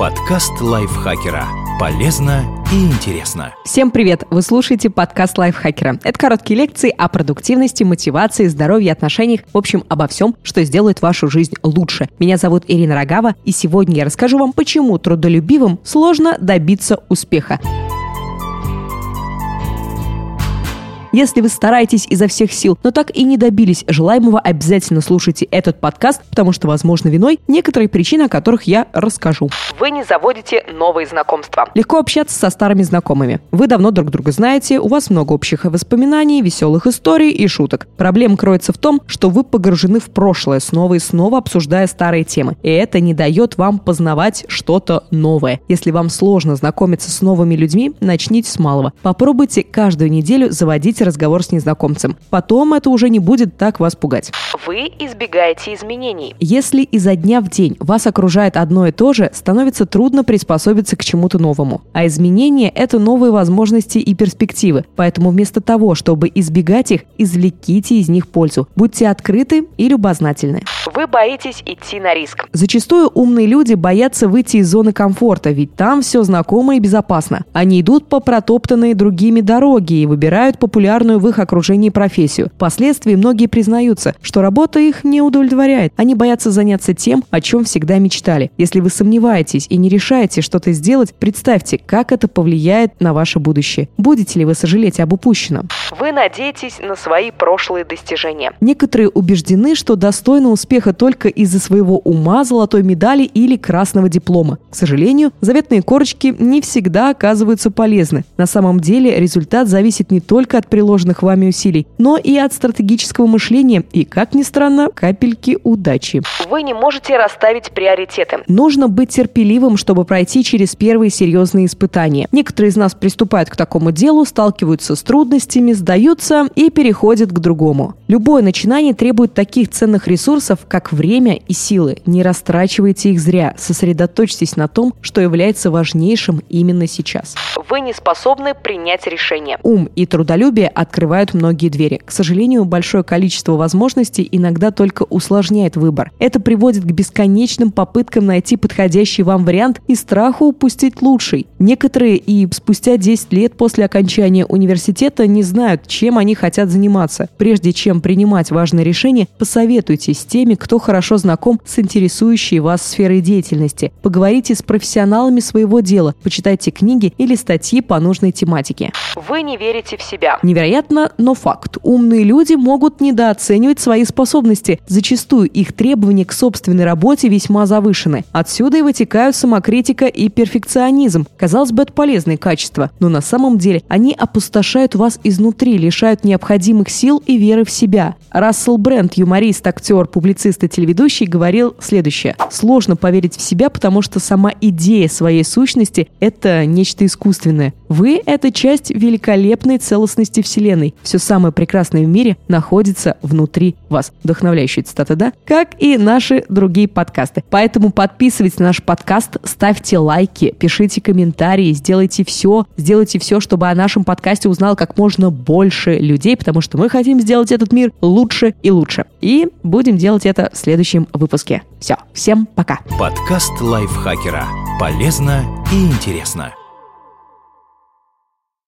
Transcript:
Подкаст лайфхакера. Полезно и интересно. Всем привет! Вы слушаете подкаст лайфхакера. Это короткие лекции о продуктивности, мотивации, здоровье, отношениях, в общем, обо всем, что сделает вашу жизнь лучше. Меня зовут Ирина Рогава, и сегодня я расскажу вам, почему трудолюбивым сложно добиться успеха. Если вы стараетесь изо всех сил, но так и не добились желаемого, обязательно слушайте этот подкаст, потому что, возможно, виной некоторые причины, о которых я расскажу. Вы не заводите новые знакомства. Легко общаться со старыми знакомыми. Вы давно друг друга знаете, у вас много общих воспоминаний, веселых историй и шуток. Проблема кроется в том, что вы погружены в прошлое, снова и снова обсуждая старые темы. И это не дает вам познавать что-то новое. Если вам сложно знакомиться с новыми людьми, начните с малого. Попробуйте каждую неделю заводить заводите разговор с незнакомцем. Потом это уже не будет так вас пугать. Вы избегаете изменений. Если изо дня в день вас окружает одно и то же, становится трудно приспособиться к чему-то новому. А изменения – это новые возможности и перспективы. Поэтому вместо того, чтобы избегать их, извлеките из них пользу. Будьте открыты и любознательны. Вы боитесь идти на риск. Зачастую умные люди боятся выйти из зоны комфорта, ведь там все знакомо и безопасно. Они идут по протоптанной другими дороги и выбирают популярные популярную в их окружении профессию. Впоследствии многие признаются, что работа их не удовлетворяет. Они боятся заняться тем, о чем всегда мечтали. Если вы сомневаетесь и не решаете что-то сделать, представьте, как это повлияет на ваше будущее. Будете ли вы сожалеть об упущенном? Вы надеетесь на свои прошлые достижения. Некоторые убеждены, что достойны успеха только из-за своего ума, золотой медали или красного диплома. К сожалению, заветные корочки не всегда оказываются полезны. На самом деле результат зависит не только от приложенных вами усилий, но и от стратегического мышления и, как ни странно, капельки удачи. Вы не можете расставить приоритеты. Нужно быть терпеливым, чтобы пройти через первые серьезные испытания. Некоторые из нас приступают к такому делу, сталкиваются с трудностями, сдаются и переходят к другому. Любое начинание требует таких ценных ресурсов, как время и силы. Не растрачивайте их зря. Сосредоточьтесь на том, что является важнейшим именно сейчас. Вы не способны принять решение. Ум и трудолюбие открывают многие двери. К сожалению, большое количество возможностей иногда только усложняет выбор. Это приводит к бесконечным попыткам найти подходящий вам вариант и страху упустить лучший. Некоторые и спустя 10 лет после окончания университета не знают, чем они хотят заниматься. Прежде чем принимать важное решение, посоветуйтесь с теми, кто хорошо знаком с интересующей вас сферой деятельности. Поговорите с профессионалами своего дела, почитайте книги или статьи по нужной тематике. Вы не верите в себя. Невероятно, но факт. Умные люди могут недооценивать свои способности. Зачастую их требования к собственной работе весьма завышены. Отсюда и вытекают самокритика и перфекционизм. Казалось бы, это полезные качества, но на самом деле они опустошают вас изнутри, лишают необходимых сил и веры в себя. Рассел Брент, юморист, актер, публицист и телеведущий, говорил следующее. Сложно поверить в себя, потому что сама идея своей сущности – это нечто искусственное. Вы – это часть великолепной целостности Вселенной. Все самое прекрасное в мире находится внутри вас. Вдохновляющая цитата, да? Как и наши другие подкасты. Поэтому подписывайтесь на наш подкаст, ставьте лайки, пишите комментарии, сделайте все, сделайте все, чтобы о нашем подкасте узнал как можно больше людей, потому что мы хотим сделать этот мир лучше и лучше. И будем делать это в следующем выпуске. Все, всем пока. Подкаст лайфхакера. Полезно и интересно.